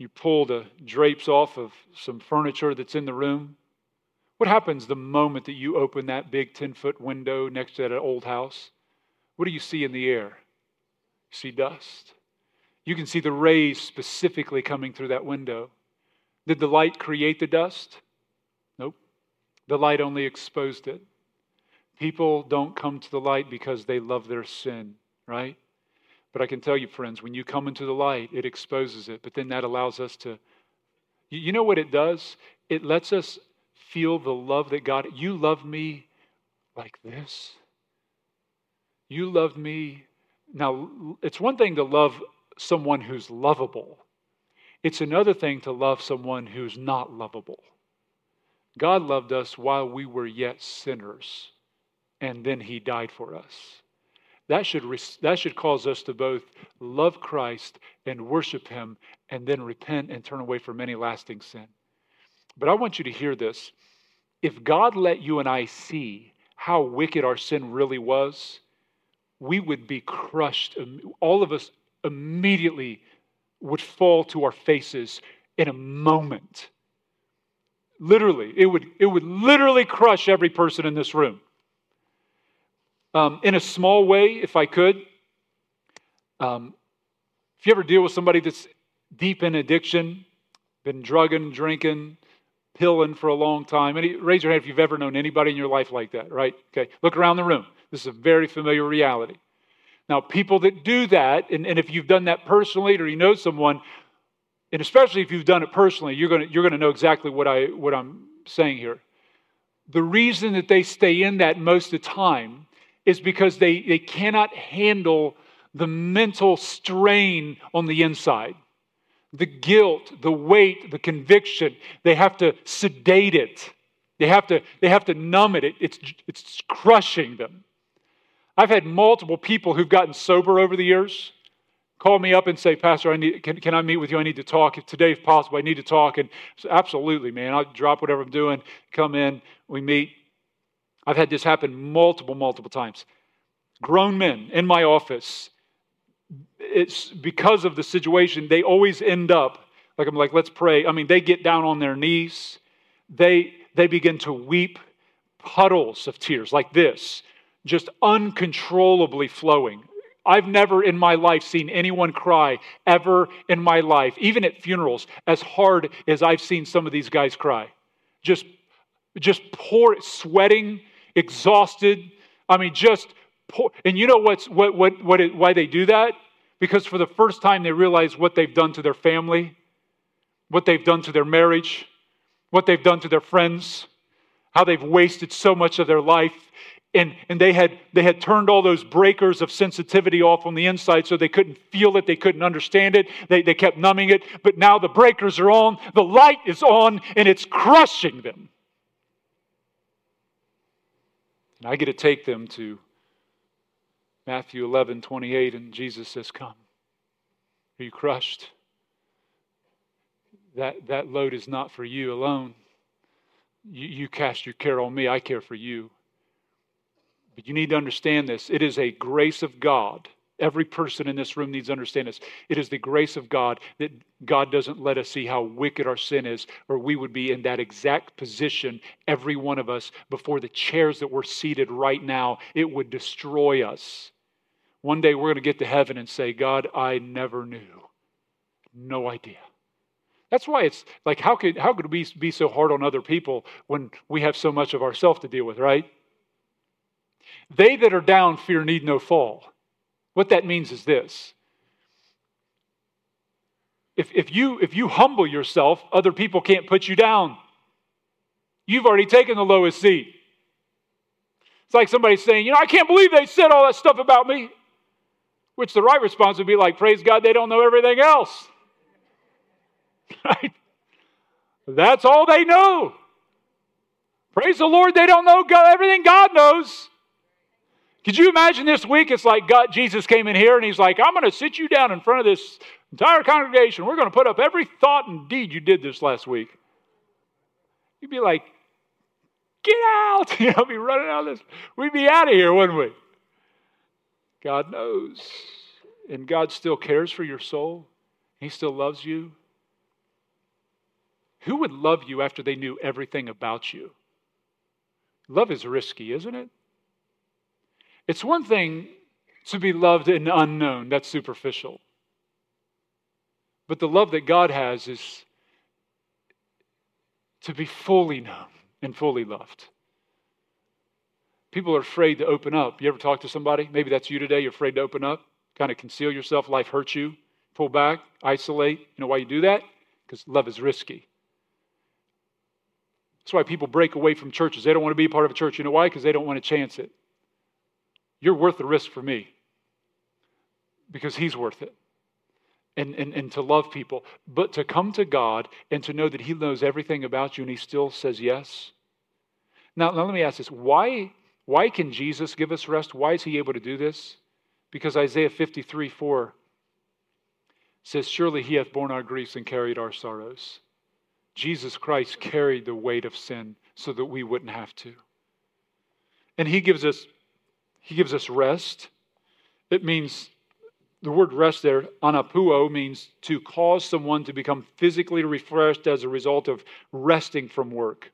You pull the drapes off of some furniture that's in the room. What happens the moment that you open that big 10 foot window next to that old house? What do you see in the air? You see dust. You can see the rays specifically coming through that window. Did the light create the dust? Nope. The light only exposed it. People don't come to the light because they love their sin, right? But I can tell you, friends, when you come into the light, it exposes it. But then that allows us to, you know what it does? It lets us feel the love that God, you love me like this. You loved me. Now, it's one thing to love someone who's lovable, it's another thing to love someone who's not lovable. God loved us while we were yet sinners, and then He died for us. That should, that should cause us to both love Christ and worship Him, and then repent and turn away from any lasting sin. But I want you to hear this. If God let you and I see how wicked our sin really was, we would be crushed. All of us immediately would fall to our faces in a moment. Literally, it would, it would literally crush every person in this room. Um, in a small way, if I could, um, if you ever deal with somebody that's deep in addiction, been drugging, drinking, pilling for a long time, any, raise your hand if you've ever known anybody in your life like that, right? Okay, look around the room. This is a very familiar reality. Now, people that do that, and, and if you've done that personally or you know someone, and especially if you've done it personally, you're gonna, you're gonna know exactly what, I, what I'm saying here. The reason that they stay in that most of the time is because they, they cannot handle the mental strain on the inside. The guilt, the weight, the conviction, they have to sedate it. They have to, they have to numb it. it it's, it's crushing them. I've had multiple people who've gotten sober over the years call me up and say, Pastor, I need, can, can I meet with you? I need to talk. Today, if possible, I need to talk. And so, absolutely, man. I'll drop whatever I'm doing, come in, we meet. I've had this happen multiple, multiple times. Grown men in my office, it's because of the situation, they always end up, like I'm like, let's pray. I mean, they get down on their knees, they they begin to weep puddles of tears like this just uncontrollably flowing. I've never in my life seen anyone cry ever in my life, even at funerals, as hard as I've seen some of these guys cry. Just, just pour, sweating, exhausted. I mean, just pour. And you know what's, what, what, what it, why they do that? Because for the first time they realize what they've done to their family, what they've done to their marriage, what they've done to their friends, how they've wasted so much of their life and, and they, had, they had turned all those breakers of sensitivity off on the inside so they couldn't feel it, they couldn't understand it, they, they kept numbing it. But now the breakers are on, the light is on, and it's crushing them. And I get to take them to Matthew 11 28, and Jesus says, Come. Are you crushed? That, that load is not for you alone. You, you cast your care on me, I care for you. But you need to understand this. It is a grace of God. Every person in this room needs to understand this. It is the grace of God that God doesn't let us see how wicked our sin is, or we would be in that exact position, every one of us, before the chairs that we're seated right now. It would destroy us. One day we're going to get to heaven and say, God, I never knew. No idea. That's why it's like, how could, how could we be so hard on other people when we have so much of ourselves to deal with, right? They that are down fear need no fall. What that means is this. If, if, you, if you humble yourself, other people can't put you down. You've already taken the lowest seat. It's like somebody saying, You know, I can't believe they said all that stuff about me. Which the right response would be like, Praise God, they don't know everything else. Right? That's all they know. Praise the Lord, they don't know God, everything God knows. Could you imagine this week? It's like God, Jesus came in here and he's like, I'm going to sit you down in front of this entire congregation. We're going to put up every thought and deed you did this last week. You'd be like, get out. You know, be running out of this. We'd be out of here, wouldn't we? God knows. And God still cares for your soul. He still loves you. Who would love you after they knew everything about you? Love is risky, isn't it? It's one thing to be loved and unknown. That's superficial. But the love that God has is to be fully known and fully loved. People are afraid to open up. You ever talk to somebody? Maybe that's you today. You're afraid to open up, kind of conceal yourself. Life hurts you. Pull back, isolate. You know why you do that? Because love is risky. That's why people break away from churches. They don't want to be part of a church. You know why? Because they don't want to chance it. You're worth the risk for me because He's worth it. And, and, and to love people, but to come to God and to know that He knows everything about you and He still says yes. Now, now let me ask this why, why can Jesus give us rest? Why is He able to do this? Because Isaiah 53 4 says, Surely He hath borne our griefs and carried our sorrows. Jesus Christ carried the weight of sin so that we wouldn't have to. And He gives us, He gives us rest. It means the word rest there, anapuo, means to cause someone to become physically refreshed as a result of resting from work.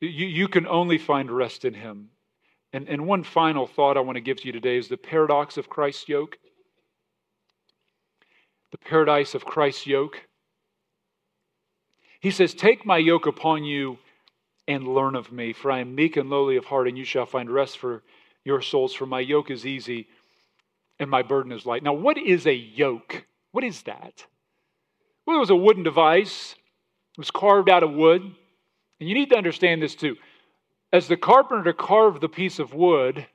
You, you can only find rest in Him. And, and one final thought I want to give to you today is the paradox of Christ's yoke. The paradise of Christ's yoke. He says, Take my yoke upon you and learn of me, for I am meek and lowly of heart, and you shall find rest for your souls, for my yoke is easy and my burden is light. Now, what is a yoke? What is that? Well, it was a wooden device, it was carved out of wood. And you need to understand this too. As the carpenter carved the piece of wood,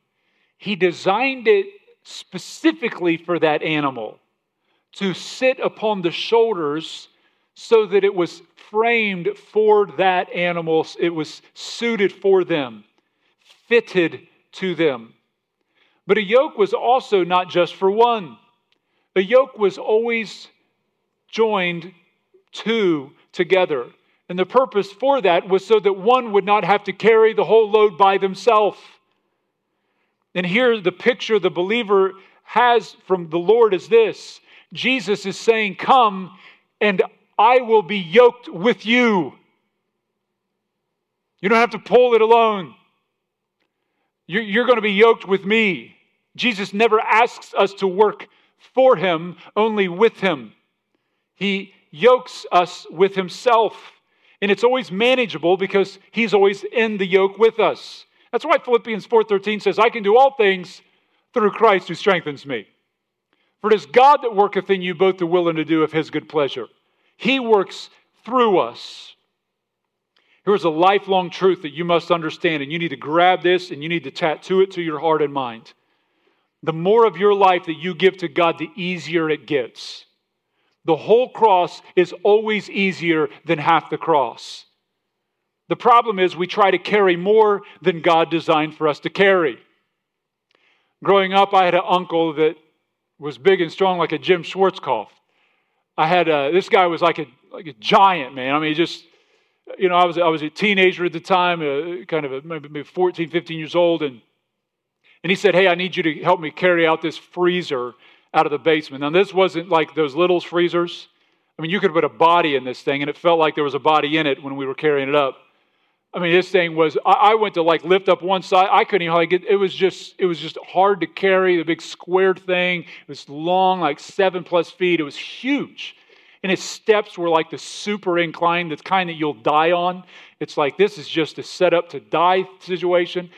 he designed it specifically for that animal to sit upon the shoulders so that it was framed for that animal. It was suited for them, fitted to them. But a yoke was also not just for one, a yoke was always joined two together. And the purpose for that was so that one would not have to carry the whole load by themselves. And here, the picture the believer has from the Lord is this Jesus is saying, Come, and I will be yoked with you. You don't have to pull it alone. You're, you're going to be yoked with me. Jesus never asks us to work for him, only with him. He yokes us with himself. And it's always manageable because he's always in the yoke with us. That's why Philippians 4:13 says, I can do all things through Christ who strengthens me. For it is God that worketh in you both to will and to do of his good pleasure. He works through us. Here's a lifelong truth that you must understand, and you need to grab this and you need to tattoo it to your heart and mind the more of your life that you give to God, the easier it gets. The whole cross is always easier than half the cross. The problem is we try to carry more than God designed for us to carry. Growing up, I had an uncle that was big and strong like a Jim Schwarzkopf. I had a, this guy was like a like a giant man. I mean, just you know, I was I was a teenager at the time, uh, kind of a, maybe 14, 15 years old, and and he said, Hey, I need you to help me carry out this freezer out of the basement. Now, this wasn't like those little freezers. I mean, you could put a body in this thing, and it felt like there was a body in it when we were carrying it up. I mean, this thing was. I, went to like lift up one side. I couldn't even like it. It was just. It was just hard to carry. The big squared thing. It was long, like seven plus feet. It was huge, and its steps were like the super incline, the kind that you'll die on. It's like this is just a setup to die situation.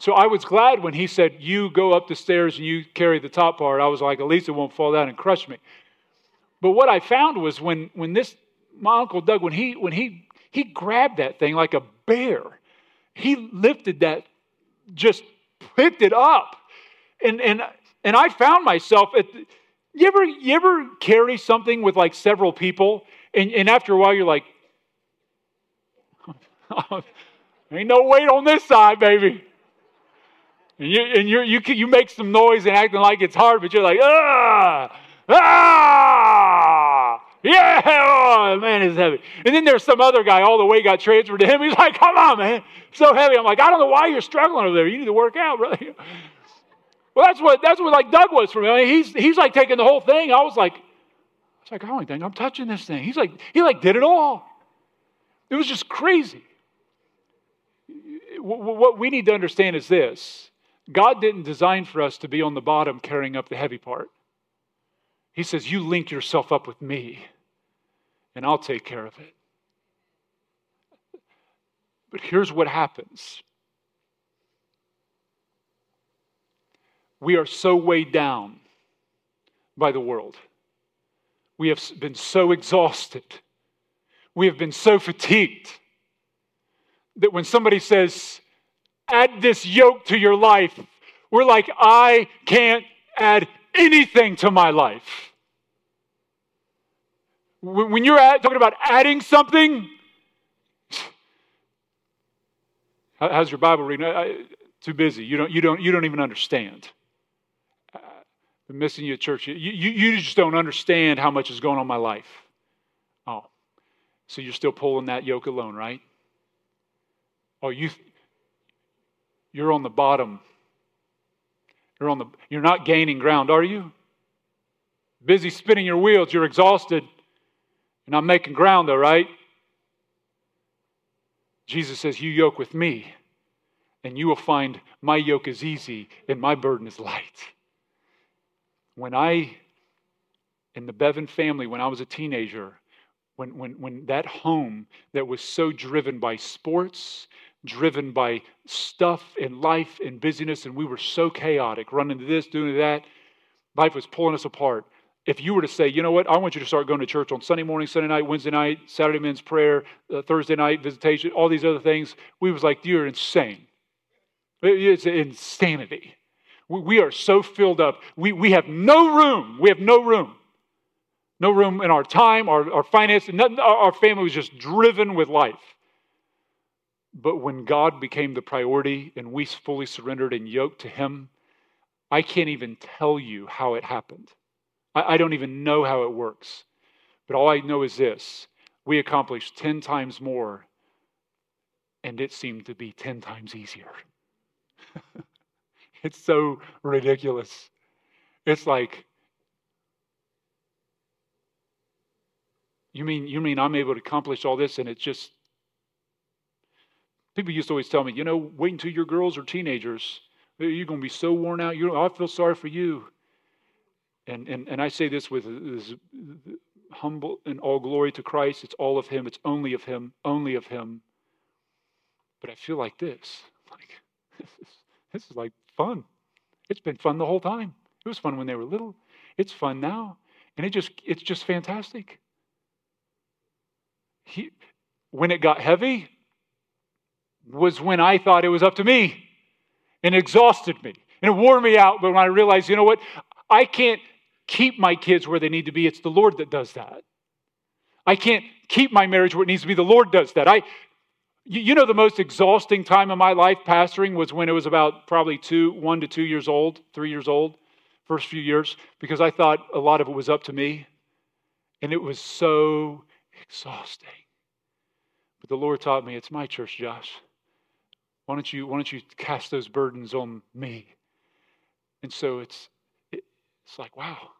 So I was glad when he said, You go up the stairs and you carry the top part. I was like, At least it won't fall down and crush me. But what I found was when, when this, my Uncle Doug, when he, when he, he grabbed that thing like a bear, he lifted that, just picked it up. And, and, and I found myself at, you ever, you ever carry something with like several people and, and after a while you're like, ain't no weight on this side, baby. And you and you you you make some noise and acting like it's hard, but you're like ah ah yeah oh, man it's heavy. And then there's some other guy all the way got transferred to him. He's like, come on, man, so heavy. I'm like, I don't know why you're struggling over there. You need to work out, brother. Well, that's what that's what like Doug was for me. I mean, he's he's like taking the whole thing. I was like, I was like, I don't think I'm touching this thing. He's like, he like did it all. It was just crazy. What we need to understand is this God didn't design for us to be on the bottom carrying up the heavy part. He says, You link yourself up with me, and I'll take care of it. But here's what happens we are so weighed down by the world. We have been so exhausted. We have been so fatigued that when somebody says, add this yoke to your life, we're like, I can't add anything to my life. When you're talking about adding something, how's your Bible reading? I, too busy. You don't, you, don't, you don't even understand. Uh, I'm missing you at church. You, you, you just don't understand how much is going on in my life. Oh, so you're still pulling that yoke alone, right? Oh, you, you're on the bottom. You're, on the, you're not gaining ground, are you? Busy spinning your wheels, you're exhausted. You're not making ground, though, right? Jesus says, You yoke with me, and you will find my yoke is easy and my burden is light. When I, in the Bevan family, when I was a teenager, when, when, when that home that was so driven by sports driven by stuff and life and busyness, and we were so chaotic, running to this, doing that. Life was pulling us apart. If you were to say, you know what, I want you to start going to church on Sunday morning, Sunday night, Wednesday night, Saturday men's prayer, uh, Thursday night visitation, all these other things, we was like, you're insane. It's insanity. We, we are so filled up. We, we have no room. We have no room. No room in our time, our, our finances. Our family was just driven with life. But when God became the priority and we fully surrendered and yoked to Him, I can't even tell you how it happened. I, I don't even know how it works. But all I know is this we accomplished 10 times more, and it seemed to be 10 times easier. it's so ridiculous. It's like, you mean you mean I'm able to accomplish all this and it's just People used to always tell me, you know, wait until your girls are teenagers. You're going to be so worn out. You I feel sorry for you. And, and, and I say this with this humble and all glory to Christ. It's all of Him. It's only of Him. Only of Him. But I feel like this. Like, this is, this is like fun. It's been fun the whole time. It was fun when they were little. It's fun now. And it just it's just fantastic. He, when it got heavy, was when I thought it was up to me and exhausted me and it wore me out. But when I realized, you know what? I can't keep my kids where they need to be. It's the Lord that does that. I can't keep my marriage where it needs to be. The Lord does that. I, you know, the most exhausting time of my life pastoring was when it was about probably two, one to two years old, three years old, first few years, because I thought a lot of it was up to me. And it was so exhausting. But the Lord taught me it's my church, Josh. Why don't you, why don't you cast those burdens on me? And so it's, it's like, wow,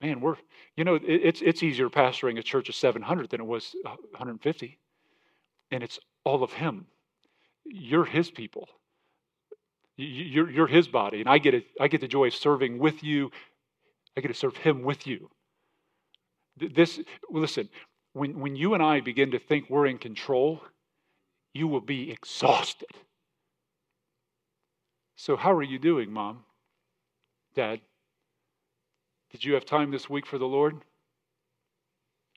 man, we're, you know, it, it's, it's easier pastoring a church of 700 than it was uh, 150. And it's all of Him. You're His people. You're, you're His body. And I get, it, I get the joy of serving with you. I get to serve Him with you. This, listen, when, when you and I begin to think we're in control, you will be exhausted. So, how are you doing, Mom? Dad? Did you have time this week for the Lord?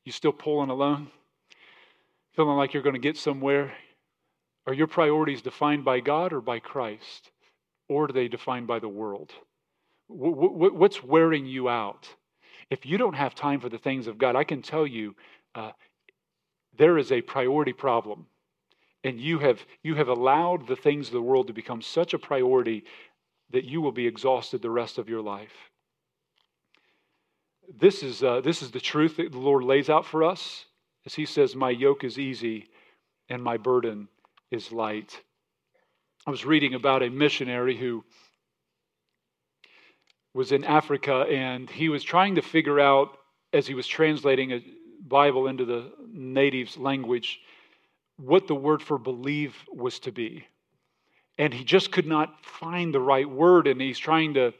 You still pulling alone? Feeling like you're going to get somewhere? Are your priorities defined by God or by Christ? Or are they defined by the world? What's wearing you out? If you don't have time for the things of God, I can tell you uh, there is a priority problem and you have you have allowed the things of the world to become such a priority that you will be exhausted the rest of your life this is uh, this is the truth that the lord lays out for us as he says my yoke is easy and my burden is light i was reading about a missionary who was in africa and he was trying to figure out as he was translating a bible into the natives language what the word for believe was to be. and he just could not find the right word, and he's trying to.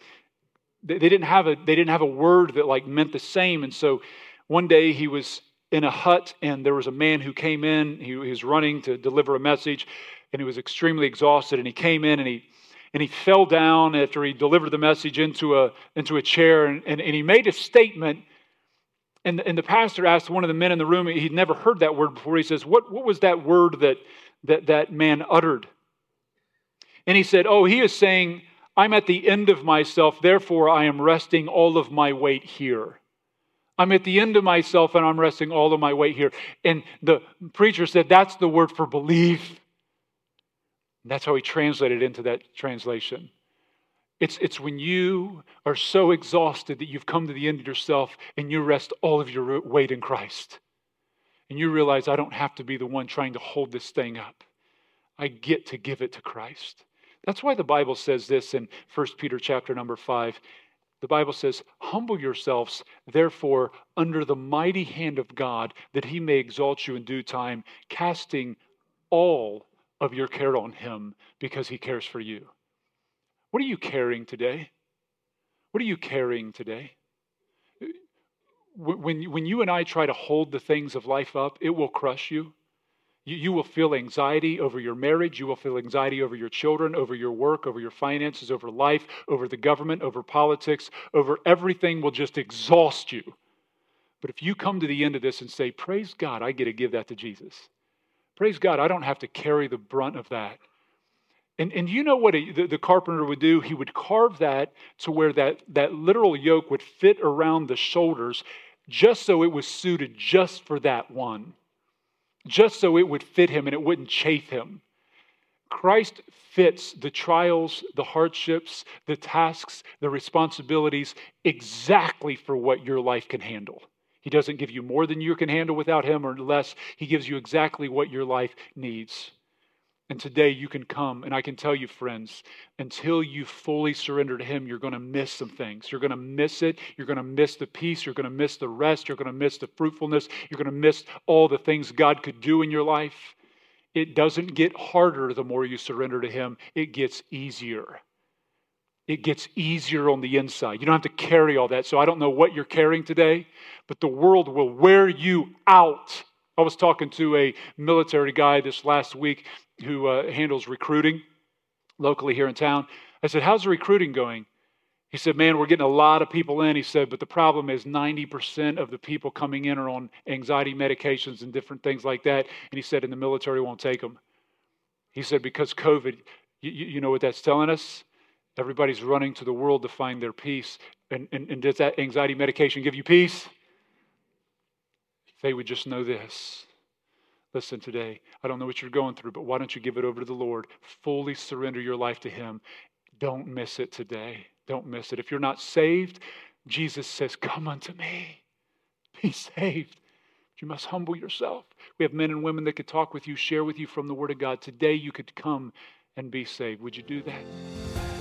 They didn't have a they didn't have a word that like meant the same, and so one day he was in a hut, and there was a man who came in. He, he was running to deliver a message, and he was extremely exhausted. And he came in and he and he fell down after he delivered the message into a into a chair, and, and, and he made a statement. And, and the pastor asked one of the men in the room, he'd never heard that word before. He says, What, what was that word that, that that man uttered? And he said, Oh, he is saying, I'm at the end of myself, therefore I am resting all of my weight here. I'm at the end of myself and I'm resting all of my weight here. And the preacher said, That's the word for belief. That's how he translated into that translation. It's, it's when you are so exhausted that you've come to the end of yourself and you rest all of your weight in Christ. And you realize, I don't have to be the one trying to hold this thing up. I get to give it to Christ. That's why the Bible says this in 1 Peter chapter number 5. The Bible says, Humble yourselves, therefore, under the mighty hand of God, that he may exalt you in due time, casting all of your care on him because he cares for you. What are you carrying today? What are you carrying today? When, when you and I try to hold the things of life up, it will crush you. You, you will feel anxiety over your marriage. You will feel anxiety over your children, over your work, over your finances, over life, over the government, over politics, over everything will just exhaust you. But if you come to the end of this and say, Praise God, I get to give that to Jesus. Praise God, I don't have to carry the brunt of that. And, and you know what a, the, the carpenter would do? He would carve that to where that, that literal yoke would fit around the shoulders just so it was suited just for that one just so it would fit him and it wouldn't chafe him. Christ fits the trials, the hardships, the tasks, the responsibilities exactly for what your life can handle. He doesn't give you more than you can handle without Him or less. He gives you exactly what your life needs. And today you can come, and I can tell you, friends, until you fully surrender to Him, you're going to miss some things. You're going to miss it. You're going to miss the peace. You're going to miss the rest. You're going to miss the fruitfulness. You're going to miss all the things God could do in your life. It doesn't get harder the more you surrender to Him, it gets easier. It gets easier on the inside. You don't have to carry all that. So I don't know what you're carrying today, but the world will wear you out. I was talking to a military guy this last week who uh, handles recruiting locally here in town. I said, How's the recruiting going? He said, Man, we're getting a lot of people in. He said, But the problem is 90% of the people coming in are on anxiety medications and different things like that. And he said, And the military won't take them. He said, Because COVID, you, you know what that's telling us? Everybody's running to the world to find their peace. And, and, and does that anxiety medication give you peace? They would just know this Listen today, I don't know what you're going through, but why don't you give it over to the Lord? Fully surrender your life to Him. Don't miss it today. Don't miss it. If you're not saved, Jesus says, Come unto me. Be saved. You must humble yourself. We have men and women that could talk with you, share with you from the Word of God. Today you could come and be saved. Would you do that?